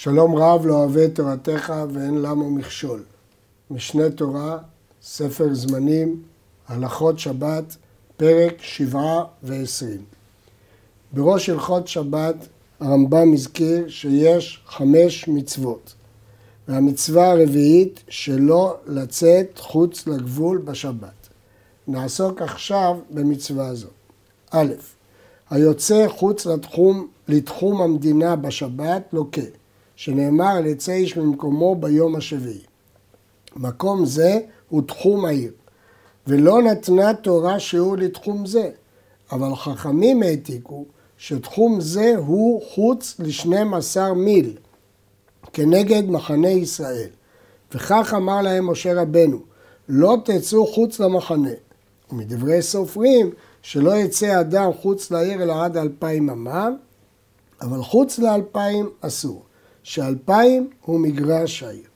שלום רב לא אוהב את תורתך ואין למה מכשול. משנה תורה, ספר זמנים, הלכות שבת, פרק שבעה ועשרים. בראש הלכות שבת הרמב"ם הזכיר שיש חמש מצוות. והמצווה הרביעית שלא לצאת חוץ לגבול בשבת. נעסוק עכשיו במצווה הזאת. א', היוצא חוץ לתחום, לתחום המדינה בשבת לוקה. שנאמר יצא איש ממקומו ביום השביעי. מקום זה הוא תחום העיר, ולא נתנה תורה שיעור לתחום זה, אבל חכמים העתיקו שתחום זה הוא חוץ לשנים עשר מיל, כנגד מחנה ישראל. וכך אמר להם משה רבנו, לא תצאו חוץ למחנה. ומדברי סופרים, שלא יצא אדם חוץ לעיר אלא עד אלפיים אמה, אבל חוץ לאלפיים אסור. שאלפיים הוא מגרש העיר.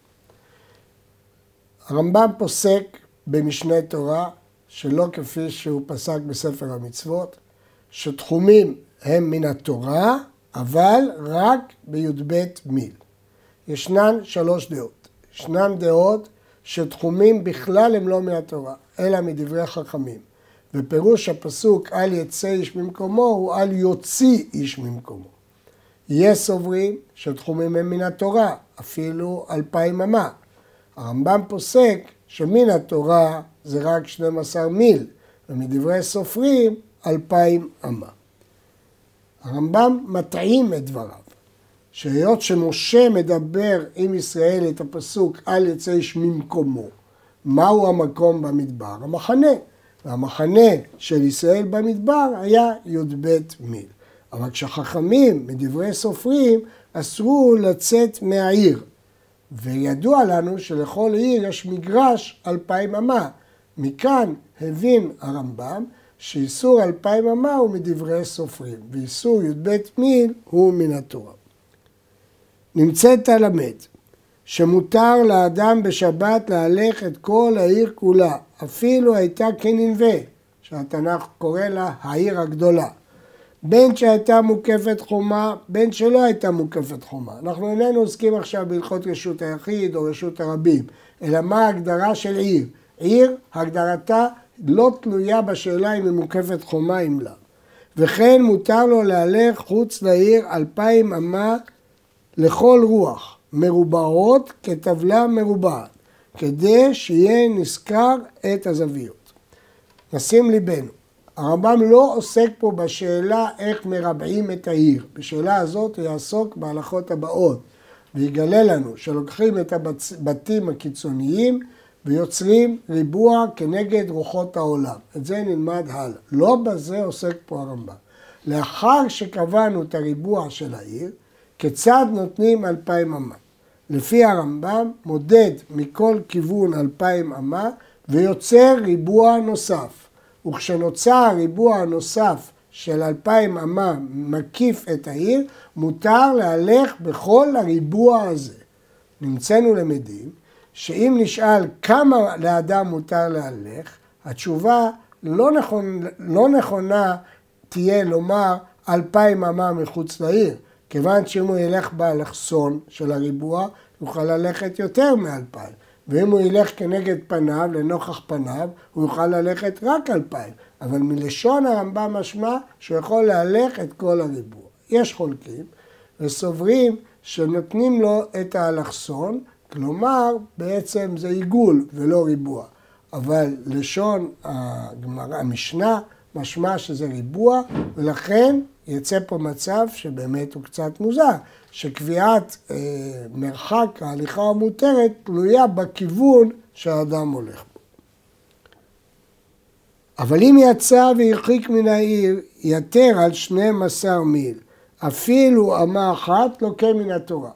הרמב"ם פוסק במשנה תורה, שלא כפי שהוא פסק בספר המצוות, שתחומים הם מן התורה, אבל רק בי"ב מיל. ישנן שלוש דעות. ישנן דעות שתחומים בכלל הם לא מן התורה, אלא מדברי חכמים. ופירוש הפסוק אל יצא איש ממקומו הוא אל יוציא איש ממקומו. יש סוברים שתחומים הם מן התורה, אפילו אלפיים אמה. הרמב"ם פוסק שמן התורה זה רק 12 מיל, ומדברי סופרים אלפיים אמה. הרמב"ם מטעים את דבריו, שהיות שמשה מדבר עם ישראל את הפסוק אל יצא איש ממקומו, מהו המקום במדבר? המחנה. והמחנה של ישראל במדבר היה י"ב מיל. אבל כשחכמים מדברי סופרים אסרו לצאת מהעיר. וידוע לנו שלכל עיר יש מגרש אלפיים אמה. מכאן הבין הרמב"ם שאיסור אלפיים אמה הוא מדברי סופרים, ואיסור י"ב מיל הוא מן התורה. נמצאת הלמד שמותר לאדם בשבת להלך את כל העיר כולה, אפילו הייתה כננבה, שהתנ"ך קורא לה העיר הגדולה. בין שהייתה מוקפת חומה, בין שלא הייתה מוקפת חומה. אנחנו איננו עוסקים עכשיו בהלכות רשות היחיד או רשות הרבים, אלא מה ההגדרה של עיר. עיר, הגדרתה לא תלויה בשאלה אם היא מוקפת חומה אם לא. וכן מותר לו להלך חוץ לעיר אלפיים אמה לכל רוח, מרובעות כטבלה מרובעת, כדי שיהיה נזכר את הזוויות. נשים ליבנו, הרמב"ם לא עוסק פה בשאלה איך מרבעים את העיר. בשאלה הזאת הוא יעסוק בהלכות הבאות ויגלה לנו שלוקחים את הבתים הקיצוניים ויוצרים ריבוע כנגד רוחות העולם. את זה נלמד הלאה. לא בזה עוסק פה הרמב"ם. לאחר שקבענו את הריבוע של העיר, כיצד נותנים אלפיים אמה? לפי הרמב"ם מודד מכל כיוון אלפיים אמה ויוצר ריבוע נוסף. וכשנוצר הריבוע הנוסף של אלפיים אמה מקיף את העיר, מותר להלך בכל הריבוע הזה. נמצאנו למדים שאם נשאל כמה לאדם מותר להלך, התשובה לא, נכון, לא נכונה תהיה לומר אלפיים אמה מחוץ לעיר, כיוון שאם הוא ילך באלכסון של הריבוע, יוכל ללכת יותר מאלפיים. ואם הוא ילך כנגד פניו, לנוכח פניו, הוא יוכל ללכת רק אלפיים. אבל מלשון הרמב"ם משמע שהוא יכול להלך את כל הריבוע. יש חולקים וסוברים שנותנים לו את האלכסון, כלומר בעצם זה עיגול ולא ריבוע. אבל לשון הגמרא, המשנה משמע שזה ריבוע, ולכן יצא פה מצב שבאמת הוא קצת מוזר, שקביעת אה, מרחק ההליכה המותרת תלויה בכיוון שהאדם הולך בו. אבל אם יצא והרחיק מן העיר, יתר על 12 מיל, אפילו אמה אחת לוקה מן התורה.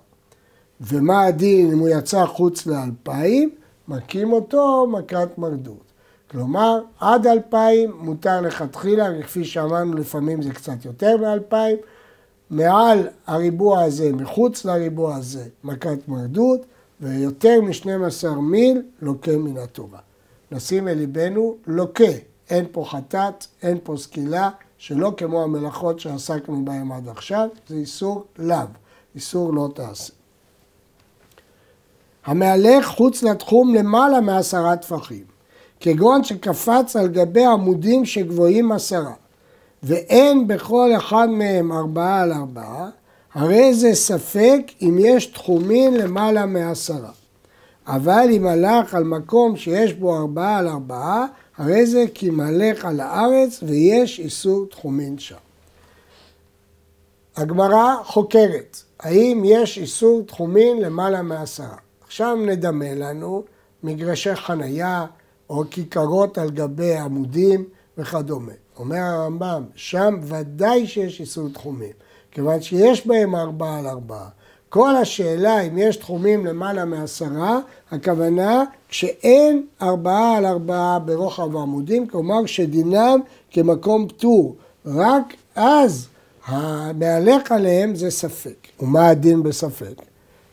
ומה הדין אם הוא יצא חוץ לאלפיים? מכים אותו מכת מרדות. כלומר, עד אלפיים מותר לכתחילה, כפי שאמרנו לפעמים זה קצת יותר מאלפיים, מעל הריבוע הזה, מחוץ לריבוע הזה, מכת מרדות, ויותר מ-12 מיל לוקה מן התורה. נשים אל ליבנו לוקה, אין פה חטאת, אין פה סקילה, שלא כמו המלאכות שעסקנו בהן עד עכשיו, זה איסור לאו, איסור לא תעשה. המהלך חוץ לתחום למעלה מעשרה טפחים, כגון שקפץ על גבי עמודים שגבוהים עשרה, ואין בכל אחד מהם ארבעה על ארבעה, הרי זה ספק אם יש תחומין למעלה מעשרה. אבל אם הלך על מקום שיש בו ארבעה על ארבעה, הרי זה כי מלך על הארץ ויש איסור תחומין שם. הגמרא חוקרת, האם יש איסור תחומין למעלה מעשרה? עכשיו נדמה לנו מגרשי חנייה או כיכרות על גבי עמודים וכדומה. אומר הרמב"ם, שם ודאי שיש איסור תחומים, כיוון שיש בהם ארבעה על ארבעה. כל השאלה אם יש תחומים למעלה מעשרה, הכוונה כשאין ארבעה על ארבעה ברוחב העמודים, כלומר שדינם כמקום פטור. רק אז המהלך עליהם זה ספק. ומה הדין בספק?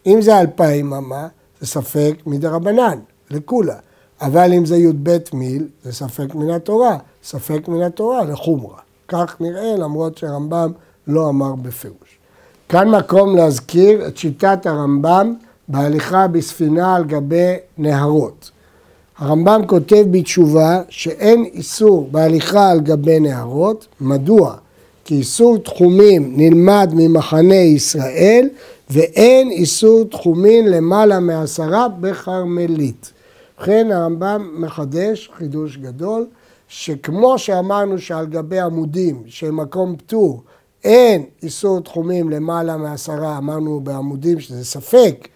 אם זה אלפיים אמה, זה ספק מדרבנן, לכולה. אבל אם זה י"ב מיל, זה ספק מן התורה. ספק מן התורה לחומרה. כך נראה, למרות שהרמב"ם לא אמר בפירוש. כאן מקום להזכיר את שיטת הרמב"ם בהליכה בספינה על גבי נהרות. הרמב"ם כותב בתשובה שאין איסור בהליכה על גבי נהרות, מדוע? כי איסור תחומים נלמד ממחנה ישראל ואין איסור תחומים למעלה מעשרה בכרמלית. ובכן הרמב"ם מחדש חידוש גדול, שכמו שאמרנו שעל גבי עמודים של מקום פטור אין איסור תחומים למעלה מעשרה, אמרנו בעמודים שזה ספק,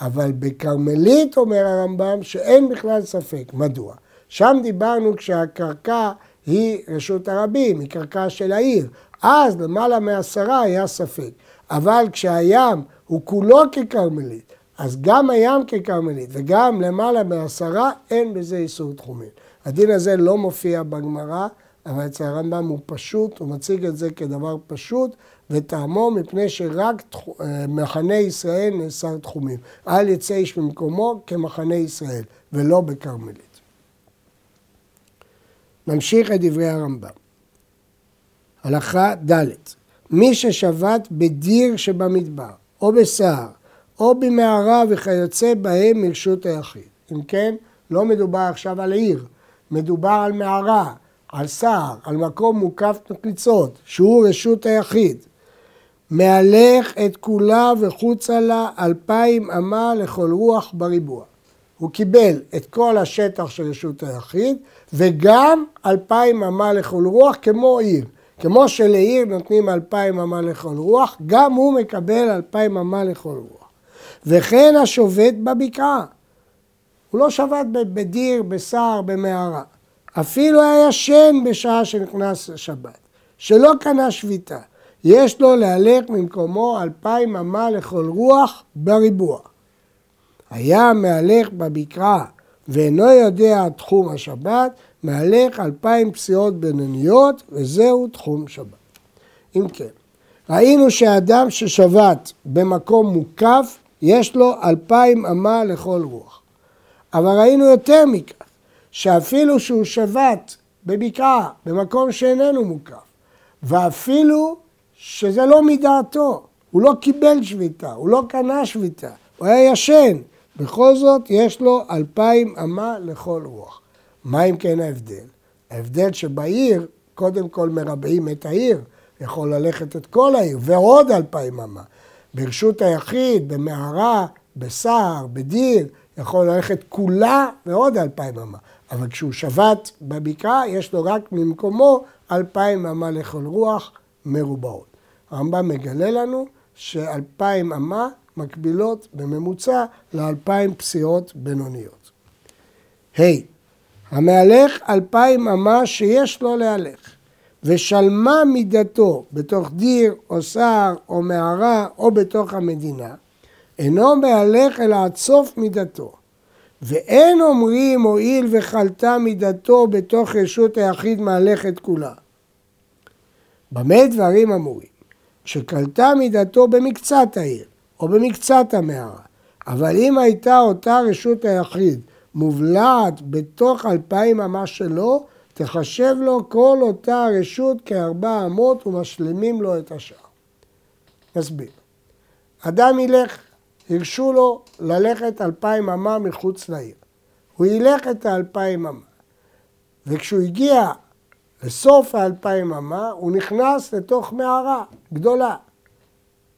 אבל בכרמלית אומר הרמב"ם שאין בכלל ספק. מדוע? שם דיברנו כשהקרקע היא רשות הרבים, היא קרקע של העיר. אז למעלה מעשרה היה ספק. אבל כשהים הוא כולו ככרמלית, אז גם הים ככרמלית וגם למעלה מעשרה, אין בזה איסור תחומים. הדין הזה לא מופיע בגמרא, אבל אצל הרמב"ם הוא פשוט, הוא מציג את זה כדבר פשוט, וטעמו מפני שרק אה, מחנה ישראל נאסר תחומים. אל יצא איש ממקומו כמחנה ישראל, ולא בכרמלית. נמשיך את דברי הרמב"ם. הלכה ד' מי ששבת בדיר שבמדבר, או בסהר, או במערה וכיוצא בהם מרשות היחיד. אם כן, לא מדובר עכשיו על עיר, מדובר על מערה, על סהר, על מקום מוקף נקליצות, שהוא רשות היחיד. מהלך את כולה וחוצה לה אלפיים אמה לכל רוח בריבוע. הוא קיבל את כל השטח של רשות היחיד וגם אלפיים אמה לכל רוח כמו עיר. כמו שלעיר נותנים אלפיים אמה לכל רוח, גם הוא מקבל אלפיים אמה לכל רוח. וכן השובת בבקעה. הוא לא שבת בדיר, בשר, במערה. אפילו היה ישן בשעה שנכנס שבת, שלא קנה שביתה. יש לו להלך ממקומו אלפיים אמה לכל רוח בריבוע. היה מהלך בבקעה ואינו יודע תחום השבת, מהלך אלפיים פסיעות בינוניות, וזהו תחום שבת. אם כן, ראינו שאדם ששבת במקום מוקף, יש לו אלפיים אמה לכל רוח. אבל ראינו יותר מכך, שאפילו שהוא שבת בבקעה, במקום שאיננו מוקף, ואפילו שזה לא מדעתו, הוא לא קיבל שביתה, הוא לא קנה שביתה, הוא היה ישן, בכל זאת יש לו אלפיים אמה לכל רוח. מה אם כן ההבדל? ההבדל שבעיר, קודם כל מרבעים את העיר, יכול ללכת את כל העיר, ועוד אלפיים אמה. ברשות היחיד, במערה, בסער, בדיר, יכול ללכת כולה ועוד אלפיים אמה. אבל כשהוא שבת בבקעה, יש לו רק ממקומו אלפיים אמה לכל רוח מרובעות. הרמב"ם מגלה לנו שאלפיים אמה מקבילות בממוצע לאלפיים פסיעות בינוניות. ה' hey, המהלך אלפיים אמה שיש לו להלך, ושלמה מידתו בתוך דיר או סער או מערה או בתוך המדינה, אינו מהלך אלא עד סוף מידתו. ואין אומרים הואיל וחלתה מידתו בתוך רשות היחיד מהלכת כולה. במה דברים אמורים? שקלטה מידתו במקצת העיר או במקצת המערה, אבל אם הייתה אותה רשות היחיד מובלעת בתוך אלפיים אמה שלו, תחשב לו כל אותה רשות כארבע אמות ומשלימים לו את השאר. נסביר. אדם ילך הרשו לו ללכת אלפיים אמה מחוץ לעיר. הוא ילך את האלפיים אמה. וכשהוא הגיע לסוף האלפיים אמה, הוא נכנס לתוך מערה גדולה.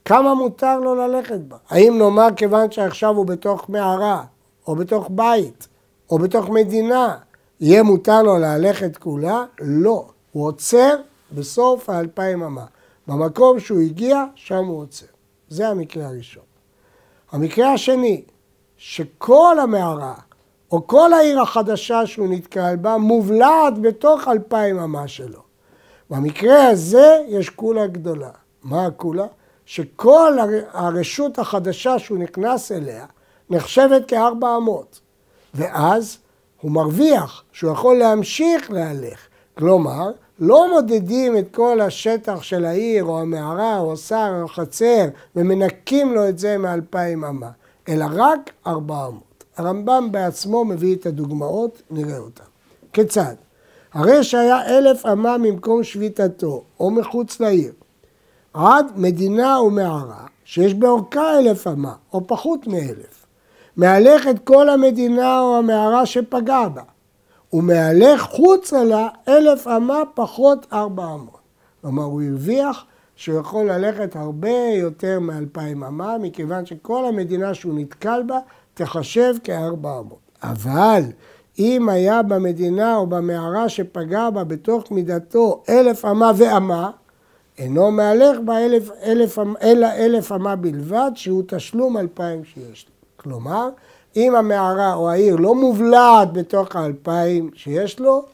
כמה מותר לו ללכת בה? האם נאמר כיוון שעכשיו הוא בתוך מערה, או בתוך בית, או בתוך מדינה, יהיה מותר לו ללכת כולה? לא. הוא עוצר בסוף האלפיים אמה. במקום שהוא הגיע, שם הוא עוצר. זה המקרה הראשון. המקרה השני, שכל המערה, או כל העיר החדשה שהוא נתקל בה, מובלעת בתוך אלפיים אמה שלו. במקרה הזה יש קולה גדולה. מה הקולה? שכל הרשות החדשה שהוא נכנס אליה נחשבת כארבע אמות. ואז הוא מרוויח שהוא יכול להמשיך להלך. כלומר, לא מודדים את כל השטח של העיר או המערה או השר או החצר ומנקים לו את זה מאלפיים אמה, אלא רק ארבע אמות. הרמב"ם בעצמו מביא את הדוגמאות, נראה אותן. כיצד? הרי שהיה אלף אמה ממקום שביתתו או מחוץ לעיר, עד מדינה ומערה שיש באורכה אלף אמה או פחות מאלף. מהלך את כל המדינה או המערה שפגע בה. ומהלך חוצה לה אלף אמה פחות ארבע אמות. כלומר, הוא הרוויח שהוא יכול ללכת הרבה יותר מאלפיים אמה, מכיוון שכל המדינה שהוא נתקל בה תחשב כארבע אמות. אבל אם היה במדינה או במערה שפגע בה בתוך מידתו אלף אמה ואמה, אינו מהלך בה אלף, אלף, אלא אלף אמה בלבד, שהוא תשלום אלפיים שיש לו. כלומר, אם המערה או העיר לא מובלעת בתוך האלפיים שיש לו,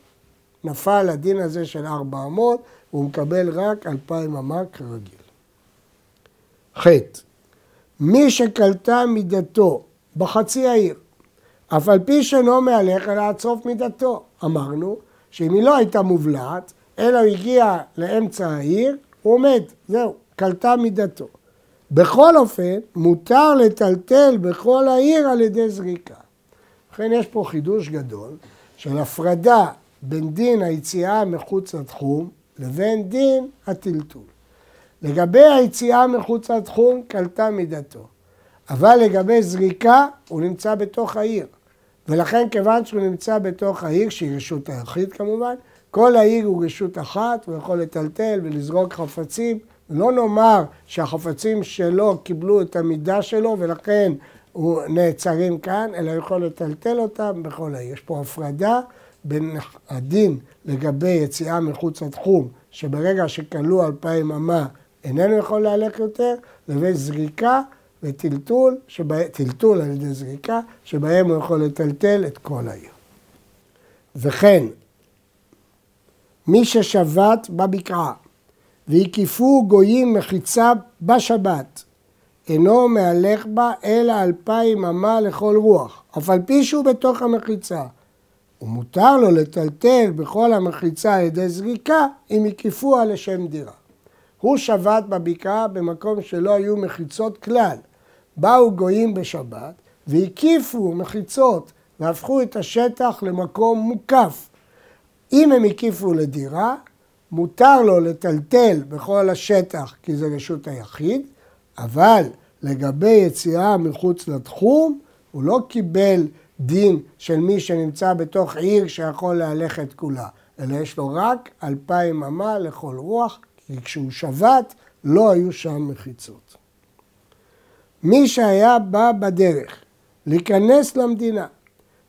נפל הדין הזה של ארבע אמות, והוא מקבל רק אלפיים אמה כרגיל. ח. מי שקלטה מידתו בחצי העיר, אף על פי שאינו מהלך אלא עד סוף מידתו. אמרנו שאם היא לא הייתה מובלעת, אלא הוא הגיע לאמצע העיר, הוא עומד, זהו, קלטה מידתו. בכל אופן, מותר לטלטל בכל העיר על ידי זריקה. לכן יש פה חידוש גדול של הפרדה בין דין היציאה מחוץ לתחום לבין דין הטלטול. לגבי היציאה מחוץ לתחום, קלטה מידתו. אבל לגבי זריקה, הוא נמצא בתוך העיר. ולכן כיוון שהוא נמצא בתוך העיר, שהיא רשות היחיד כמובן, כל העיר הוא רשות אחת, הוא יכול לטלטל ולזרוק חפצים לא נאמר שהחפצים שלו קיבלו את המידה שלו ולכן הוא נעצרים כאן, אלא יכול לטלטל אותם בכל העיר. יש פה הפרדה בין הדין לגבי יציאה מחוץ לתחום, שברגע שכלו אלפיים אמה איננו יכול להלך יותר, לבין זריקה וטלטול, שבה, טלטול על ידי זריקה, שבהם הוא יכול לטלטל את כל העיר. וכן, מי ששבת בבקעה והקיפו גויים מחיצה בשבת. אינו מהלך בה אלא אלפיים אמה לכל רוח, אף על פי שהוא בתוך המחיצה. ומותר לו לטלטל בכל המחיצה על ידי זריקה אם הקיפוה לשם דירה. הוא שבת בבקעה במקום שלא היו מחיצות כלל. באו גויים בשבת והקיפו מחיצות והפכו את השטח למקום מוקף. אם הם הקיפו לדירה, מותר לו לטלטל בכל השטח כי זה רשות היחיד, אבל לגבי יציאה מחוץ לתחום, הוא לא קיבל דין של מי שנמצא בתוך עיר שיכול להלך את כולה, אלא יש לו רק אלפיים אמה לכל רוח, כי כשהוא שבת לא היו שם מחיצות. מי שהיה בא בדרך להיכנס למדינה,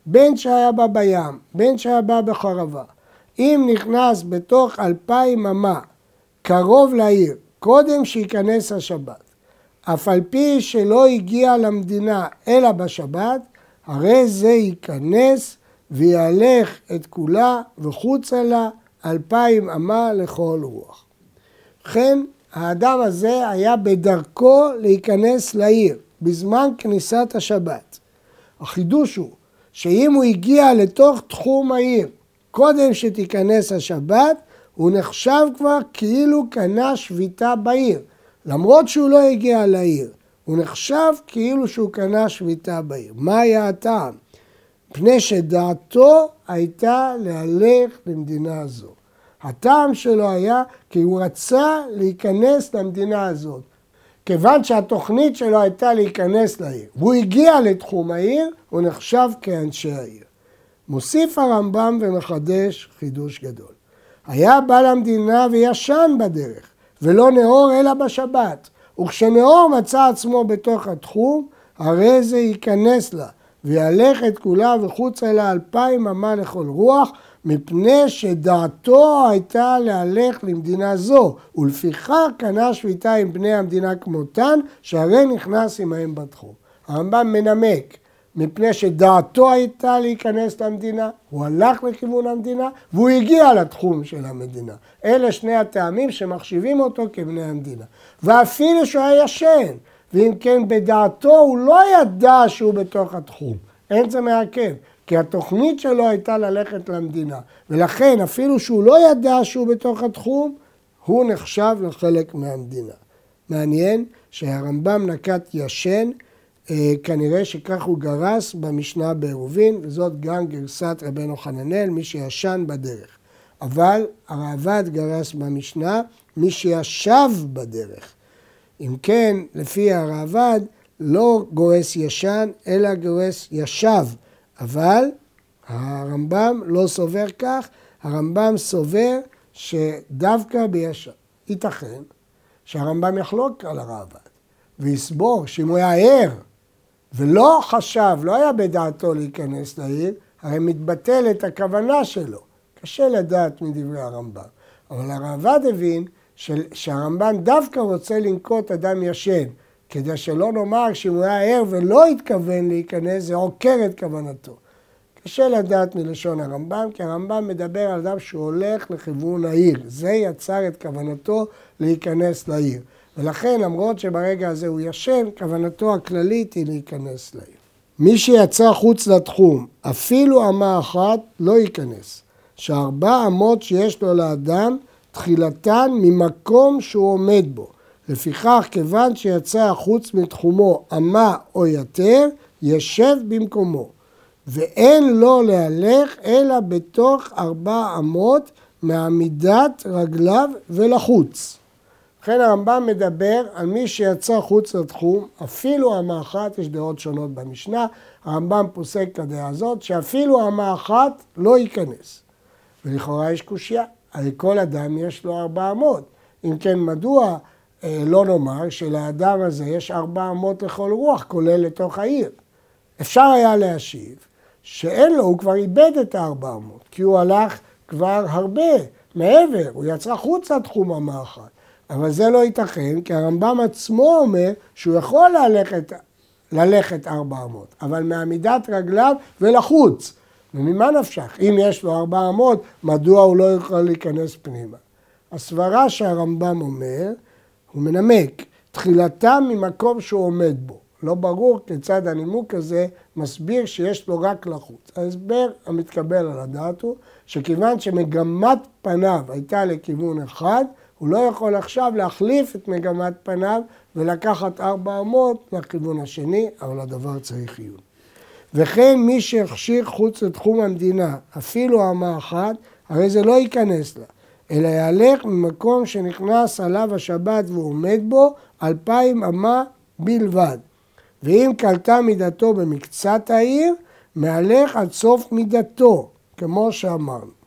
בין שהיה בא בים, בין שהיה בא בחרבה, אם נכנס בתוך אלפיים אמה קרוב לעיר, קודם שייכנס השבת, אף על פי שלא הגיע למדינה אלא בשבת, הרי זה ייכנס ויהלך את כולה וחוצה לה אלפיים אמה לכל רוח. ובכן, האדם הזה היה בדרכו להיכנס לעיר בזמן כניסת השבת. החידוש הוא שאם הוא הגיע לתוך תחום העיר קודם שתיכנס השבת, הוא נחשב כבר כאילו קנה שביתה בעיר, למרות שהוא לא הגיע לעיר. הוא נחשב כאילו שהוא קנה שביתה בעיר. מה היה הטעם? מפני שדעתו הייתה להלך למדינה זו. הטעם שלו היה כי הוא רצה להיכנס למדינה הזאת. כיוון שהתוכנית שלו הייתה להיכנס לעיר, והוא הגיע לתחום העיר, הוא נחשב כאנשי העיר. מוסיף הרמב"ם ומחדש חידוש גדול. היה בא למדינה וישן בדרך, ולא נאור אלא בשבת, וכשנאור מצא עצמו בתוך התחום, הרי זה ייכנס לה, ויהלך את כולה וחוץ אלה אלפיים אמה לכל רוח, מפני שדעתו הייתה להלך למדינה זו, ולפיכך קנה שביתה עם בני המדינה כמותן, שהרי נכנס עמהם בתחום. הרמב"ם מנמק, מפני שדעתו הייתה להיכנס למדינה, הוא הלך לכיוון המדינה, והוא הגיע לתחום של המדינה. אלה שני הטעמים שמחשיבים אותו כבני המדינה. ואפילו שהוא היה ישן, ואם כן בדעתו הוא לא ידע שהוא בתוך התחום. אין זה מעכב. כי התוכנית שלו הייתה ללכת למדינה, ולכן אפילו שהוא לא ידע שהוא בתוך התחום, הוא נחשב לחלק מהמדינה. מעניין שהרמב"ם נקט ישן, כנראה שכך הוא גרס במשנה בעירובין, וזאת גם גרסת רבנו חננאל, מי שישן בדרך. אבל הראב"ד גרס במשנה, מי שישב בדרך. אם כן, לפי הראב"ד, לא גורס ישן, אלא גורס ישב. אבל הרמב"ם לא סובר כך, הרמב"ם סובר שדווקא בישע, ייתכן שהרמב"ם יחלוק על הראב"ד ויסבור שאם הוא היה ער ולא חשב, לא היה בדעתו להיכנס לעיר, הרי מתבטלת הכוונה שלו. קשה לדעת מדברי הרמב"ם. אבל הראב"ד הבין שהרמב"ם דווקא רוצה לנקוט אדם ישן, כדי שלא נאמר שאם הוא היה ער ולא התכוון להיכנס, זה עוקר את כוונתו. קשה לדעת מלשון הרמב"ם, כי הרמב"ם מדבר על אדם שהוא הולך לכיוון העיר. זה יצר את כוונתו להיכנס לעיר. ולכן, למרות שברגע הזה הוא ישן, כוונתו הכללית היא להיכנס לעיר. מי שיצא חוץ לתחום, אפילו אמה אחת, לא ייכנס. שארבע אמות שיש לו לאדם, תחילתן ממקום שהוא עומד בו. לפיכך, כיוון שיצא חוץ מתחומו אמה או יתר, ישב במקומו. ואין לו להלך אלא בתוך ארבע אמות מעמידת רגליו ולחוץ. לכן הרמב"ם מדבר על מי שיצא חוץ לתחום, אפילו אמה אחת, יש דעות שונות במשנה, הרמב"ם פוסק את הדעה הזאת, שאפילו אמה אחת לא ייכנס. ולכאורה יש קושייה, הרי כל אדם יש לו ארבע אמות. אם כן, מדוע אה, לא נאמר שלאדם הזה יש ארבע אמות לכל רוח, כולל לתוך העיר? אפשר היה להשיב שאין לו, הוא כבר איבד את הארבע אמות, כי הוא הלך כבר הרבה מעבר, הוא יצא חוץ לתחום אמה אחת. אבל זה לא ייתכן, כי הרמב"ם עצמו אומר שהוא יכול ללכת, ללכת ארבע אמות, אבל מעמידת רגליו ולחוץ. וממה נפשך? אם יש לו ארבע אמות, מדוע הוא לא יכול להיכנס פנימה? הסברה שהרמב"ם אומר, הוא מנמק, תחילתה ממקום שהוא עומד בו. לא ברור כיצד הנימוק הזה מסביר שיש לו רק לחוץ. ההסבר המתקבל על הדעת הוא שכיוון שמגמת פניו הייתה לכיוון אחד, הוא לא יכול עכשיו להחליף את מגמת פניו ולקחת ארבע אמות לכיוון השני, אבל הדבר צריך עיון. וכן מי שהכשיר חוץ לתחום המדינה, אפילו אמה אחת, הרי זה לא ייכנס לה, אלא יהלך ממקום שנכנס עליו השבת והוא עומד בו, אלפיים אמה בלבד. ואם קלטה מידתו במקצת העיר, מהלך עד סוף מידתו, כמו שאמרנו.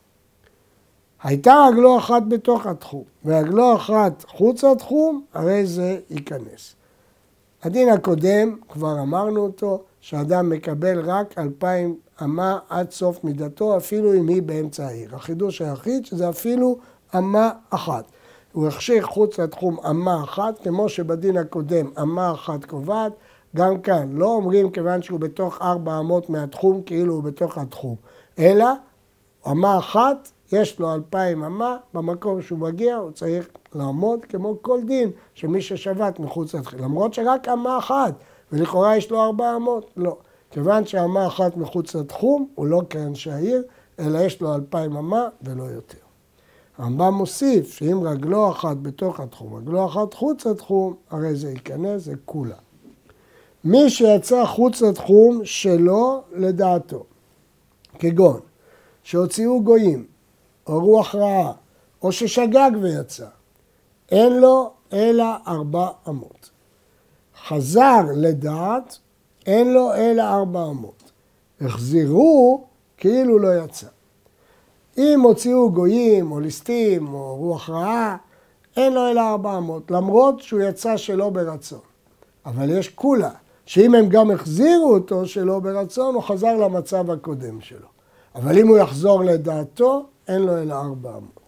הייתה רגלו אחת בתוך התחום, ורגלו אחת חוץ לתחום, הרי זה ייכנס. הדין הקודם, כבר אמרנו אותו, שאדם מקבל רק אלפיים אמה עד סוף מידתו, אפילו אם היא באמצע העיר. החידוש היחיד שזה אפילו אמה אחת. הוא החשיך חוץ לתחום אמה אחת, כמו שבדין הקודם אמה אחת קובעת, גם כאן, לא אומרים כיוון שהוא בתוך ארבע אמות מהתחום, כאילו הוא בתוך התחום, אלא אמה אחת, יש לו אלפיים אמה, במקום שהוא מגיע הוא צריך לעמוד כמו כל דין שמי ששבת מחוץ לתחום, למרות שרק אמה אחת, ולכאורה יש לו ארבע אמות, לא. כיוון שאמה אחת מחוץ לתחום, הוא לא כאנשי העיר, אלא יש לו אלפיים אמה ולא יותר. הרמב"ם מוסיף שאם רגלו אחת בתוך התחום, רגלו אחת חוץ לתחום, הרי זה ייכנס, זה כולה. מי שיצא חוץ לתחום שלו לדעתו, כגון שהוציאו גויים, או רוח רעה, או ששגג ויצא, אין לו אלא ארבע אמות. חזר לדעת, אין לו אלא ארבע אמות. החזירו כאילו לא יצא. אם הוציאו גויים או ליסטים או רוח רעה, אין לו אלא ארבע אמות, למרות שהוא יצא שלא ברצון. אבל יש כולה, שאם הם גם החזירו אותו שלא ברצון, הוא חזר למצב הקודם שלו. אבל אם הוא יחזור לדעתו, אין לו אלא ארבע אמות.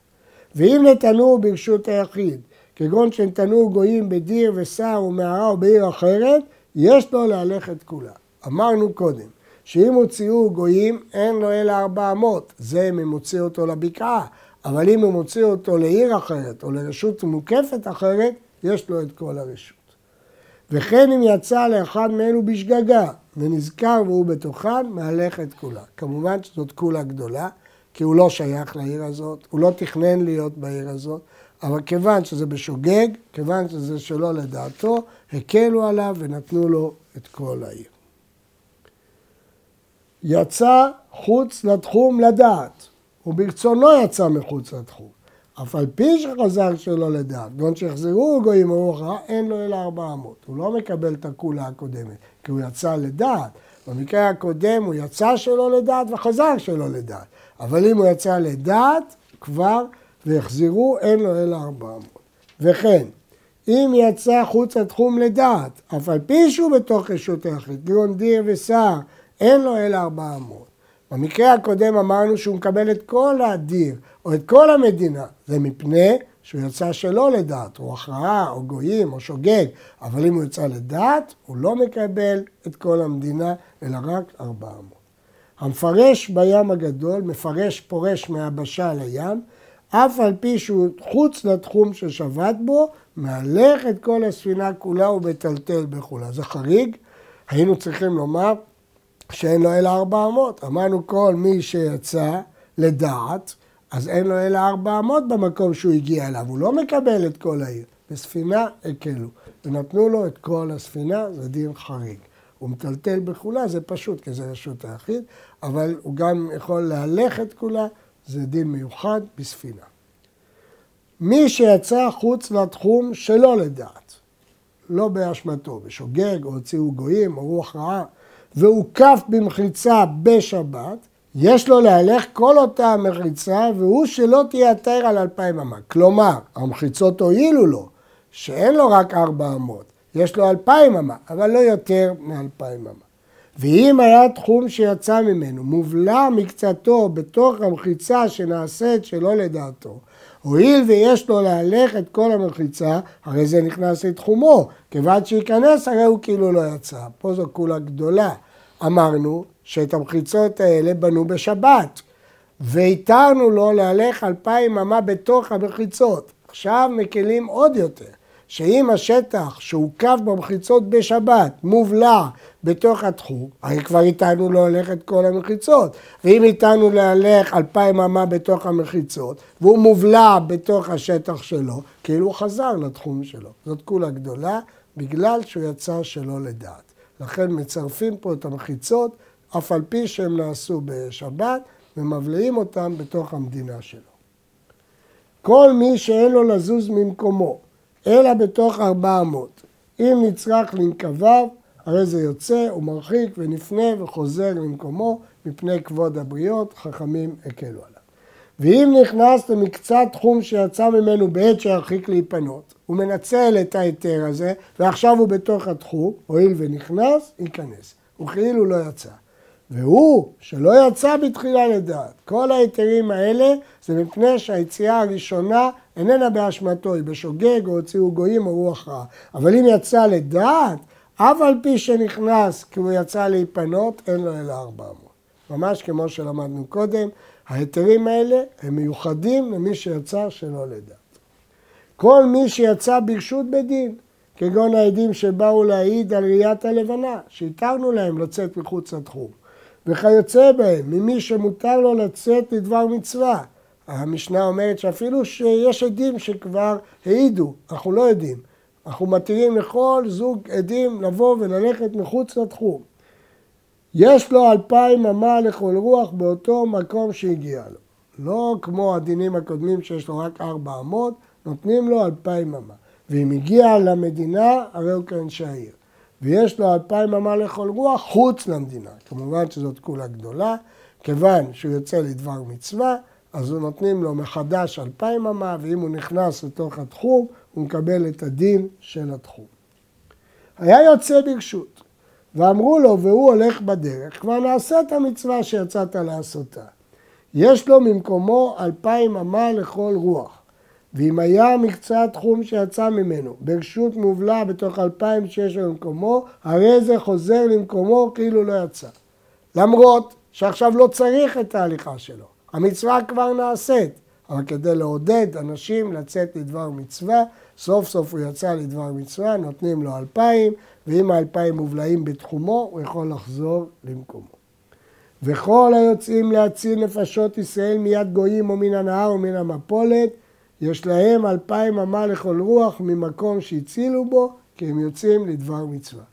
ואם נתנו ברשות היחיד, כגון שנתנו גויים בדיר ושר ומערה או בעיר אחרת, יש לו להלך את כולה. אמרנו קודם, שאם הוציאו גויים, אין לו אלא ארבע אמות. זה אם הם הוציאו אותו לבקעה. אבל אם הם הוציאו אותו לעיר אחרת או לרשות מוקפת אחרת, יש לו את כל הרשות. וכן אם יצא לאחד מאלו בשגגה ונזכר והוא בתוכן, מהלך את כולה. כמובן שזאת כולה גדולה, כי הוא לא שייך לעיר הזאת, הוא לא תכנן להיות בעיר הזאת, אבל כיוון שזה בשוגג, כיוון שזה שלא לדעתו, הקלו עליו ונתנו לו את כל העיר. יצא חוץ לתחום לדעת, וברצונו יצא מחוץ לתחום. אף על פי שחזר שלא לדעת, גון שיחזרו גויים ארוך רע, אין לו אלא ארבע אמות. הוא לא מקבל את הכולה הקודמת, כי הוא יצא לדעת. במקרה הקודם הוא יצא שלא לדעת וחזר שלא לדעת. אבל אם הוא יצא לדעת, כבר ויחזרו, אין לו אלא ארבע אמות. וכן, אם יצא חוץ לתחום לדעת, אף על פי שהוא בתוך רשות היחיד, גאון דיר ושר, אין לו אלא ארבע אמות. במקרה הקודם אמרנו שהוא מקבל את כל הדיר, או את כל המדינה, זה מפני שהוא יצא שלא לדעת, הוא הכרעה, או גויים, או שוגג, אבל אם הוא יצא לדעת, הוא לא מקבל את כל המדינה, אלא רק ארבע אמות. המפרש בים הגדול, מפרש פורש מהיבשה לים, אף על פי שהוא חוץ לתחום ששבת בו, מהלך את כל הספינה כולה ומטלטל בכולה. זה חריג, היינו צריכים לומר שאין לו אלא ארבע אמות. אמרנו כל מי שיצא לדעת, אז אין לו אלא ארבע אמות במקום שהוא הגיע אליו, הוא לא מקבל את כל העיר. בספינה הקלו, ונתנו לו את כל הספינה, זה דין חריג. הוא מטלטל בכולה, זה פשוט, כי זה רשות היחיד, אבל הוא גם יכול להלך את כולה, זה דין מיוחד בספינה. מי שיצא חוץ לתחום שלא לדעת, לא באשמתו, בשוגג, או הוציאו גויים, או רוח רעה, והוקף במחיצה בשבת, יש לו להלך כל אותה המחיצה, והוא שלא תייתר על אלפיים אמה. כלומר, המחיצות הועילו לו, שאין לו רק ארבע אמות, יש לו אלפיים אמה, אבל לא יותר מאלפיים אמה. ואם היה תחום שיצא ממנו, מובלע מקצתו בתוך המחיצה שנעשית שלא לדעתו, הואיל ויש לו להלך את כל המחיצה, הרי זה נכנס לתחומו, כיוון שייכנס הרי הוא כאילו לא יצא. פה זו כולה גדולה. אמרנו שאת המחיצות האלה בנו בשבת, והתרנו לו להלך אלפיים אמה בתוך המחיצות. עכשיו מקלים עוד יותר. שאם השטח שהוקף במחיצות בשבת מובלע בתוך התחום, הרי כבר איתנו לא ללכת כל המחיצות. ואם איתנו להלך אלפיים אמה בתוך המחיצות, והוא מובלע בתוך השטח שלו, כאילו הוא חזר לתחום שלו. זאת כולה גדולה, בגלל שהוא יצא שלא לדעת. לכן מצרפים פה את המחיצות, אף על פי שהם נעשו בשבת, ומבליעים אותם בתוך המדינה שלו. כל מי שאין לו לזוז ממקומו, אלא בתוך ארבע אמות. אם נצרך לנקביו, הרי זה יוצא, הוא מרחיק ונפנה וחוזר למקומו מפני כבוד הבריות, חכמים הקלו עליו. ואם נכנס למקצת תחום שיצא ממנו בעת שירחיק להיפנות, הוא מנצל את ההיתר הזה, ועכשיו הוא בתוך התחום, הואיל ונכנס, ייכנס. וכאילו לא יצא. והוא, שלא יצא בתחילה לדעת. כל ההיתרים האלה זה מפני שהיציאה הראשונה איננה באשמתו, היא בשוגג או הוציאו גויים או רוח רע. אבל אם יצא לדעת, אף על פי שנכנס כי הוא יצא להיפנות, אין לו אלא ארבע מאות. ממש כמו שלמדנו קודם, ההיתרים האלה הם מיוחדים למי שיצא שלא לדעת. כל מי שיצא ברשות בדין, כגון העדים שבאו להעיד על ראיית הלבנה, שהתרנו להם לצאת מחוץ לתחום. וכיוצא בהם, ממי שמותר לו לצאת לדבר מצווה. המשנה אומרת שאפילו שיש עדים שכבר העידו, אנחנו לא יודעים. אנחנו מתירים לכל זוג עדים לבוא וללכת מחוץ לתחום. יש לו אלפיים אמה לכל רוח באותו מקום שהגיע לו. לא כמו הדינים הקודמים שיש לו רק ארבע אמות, נותנים לו אלפיים אמה. ואם הגיע למדינה, הרי הוא כאנשי העיר. ויש לו אלפיים אמה לכל רוח חוץ למדינה. כמובן שזאת כולה גדולה, כיוון שהוא יוצא לדבר מצווה, אז הוא נותנים לו מחדש אלפיים אמה, ואם הוא נכנס לתוך התחום, הוא מקבל את הדין של התחום. היה יוצא ברשות, ואמרו לו, והוא הולך בדרך, כבר נעשה את המצווה שיצאת לעשותה. יש לו ממקומו אלפיים אמה לכל רוח. ואם היה מקצה התחום שיצא ממנו ברשות מובלע בתוך אלפיים שיש לו במקומו, הרי זה חוזר למקומו כאילו לא יצא. למרות שעכשיו לא צריך את ההליכה שלו, המצווה כבר נעשית, אבל כדי לעודד אנשים לצאת לדבר מצווה, סוף סוף הוא יצא לדבר מצווה, נותנים לו אלפיים, ואם האלפיים מובלעים בתחומו, הוא יכול לחזור למקומו. וכל היוצאים להציל נפשות ישראל מיד גויים או מן הנהר או מן המפולת, יש להם אלפיים אמה לכל רוח ממקום שהצילו בו, כי הם יוצאים לדבר מצווה.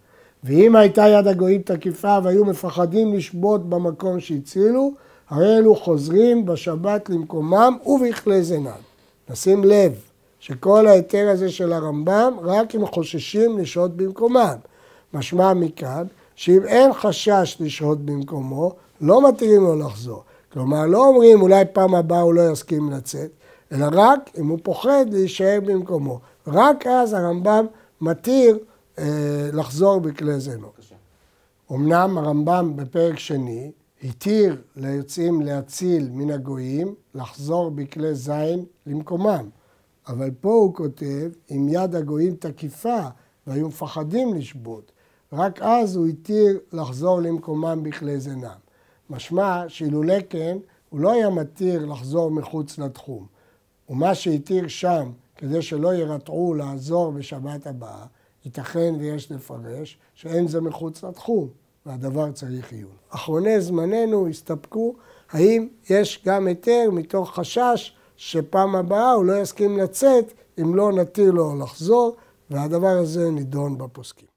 ואם הייתה יד הגויים תקיפה והיו מפחדים לשבות במקום שהצילו, הרי אלו חוזרים בשבת למקומם ובכלי זנן. נשים לב שכל ההיתר הזה של הרמב"ם, רק אם חוששים לשהות במקומם. משמע מכאן שאם אין חשש לשהות במקומו, לא מתירים לו לחזור. כלומר, לא אומרים אולי פעם הבאה הוא לא יסכים לצאת, אלא רק אם הוא פוחד להישאר במקומו. רק אז הרמב"ם מתיר אה, לחזור בכלי זנות. אמנם הרמב"ם בפרק שני התיר ליוצאים להציל מן הגויים לחזור בכלי זין למקומם. אבל פה הוא כותב, אם יד הגויים תקיפה והיו מפחדים לשבות, רק אז הוא התיר לחזור למקומם בכלי זינם. משמע שאילולא כן, הוא לא היה מתיר לחזור מחוץ לתחום. ומה שהתיר שם, כדי שלא ירתעו לעזור בשבת הבאה, ייתכן ויש לפרש שאין זה מחוץ לתחום, והדבר צריך עיון. אחרוני זמננו הסתפקו האם יש גם היתר מתוך חשש שפעם הבאה הוא לא יסכים לצאת אם לא נתיר לו לחזור, והדבר הזה נידון בפוסקים.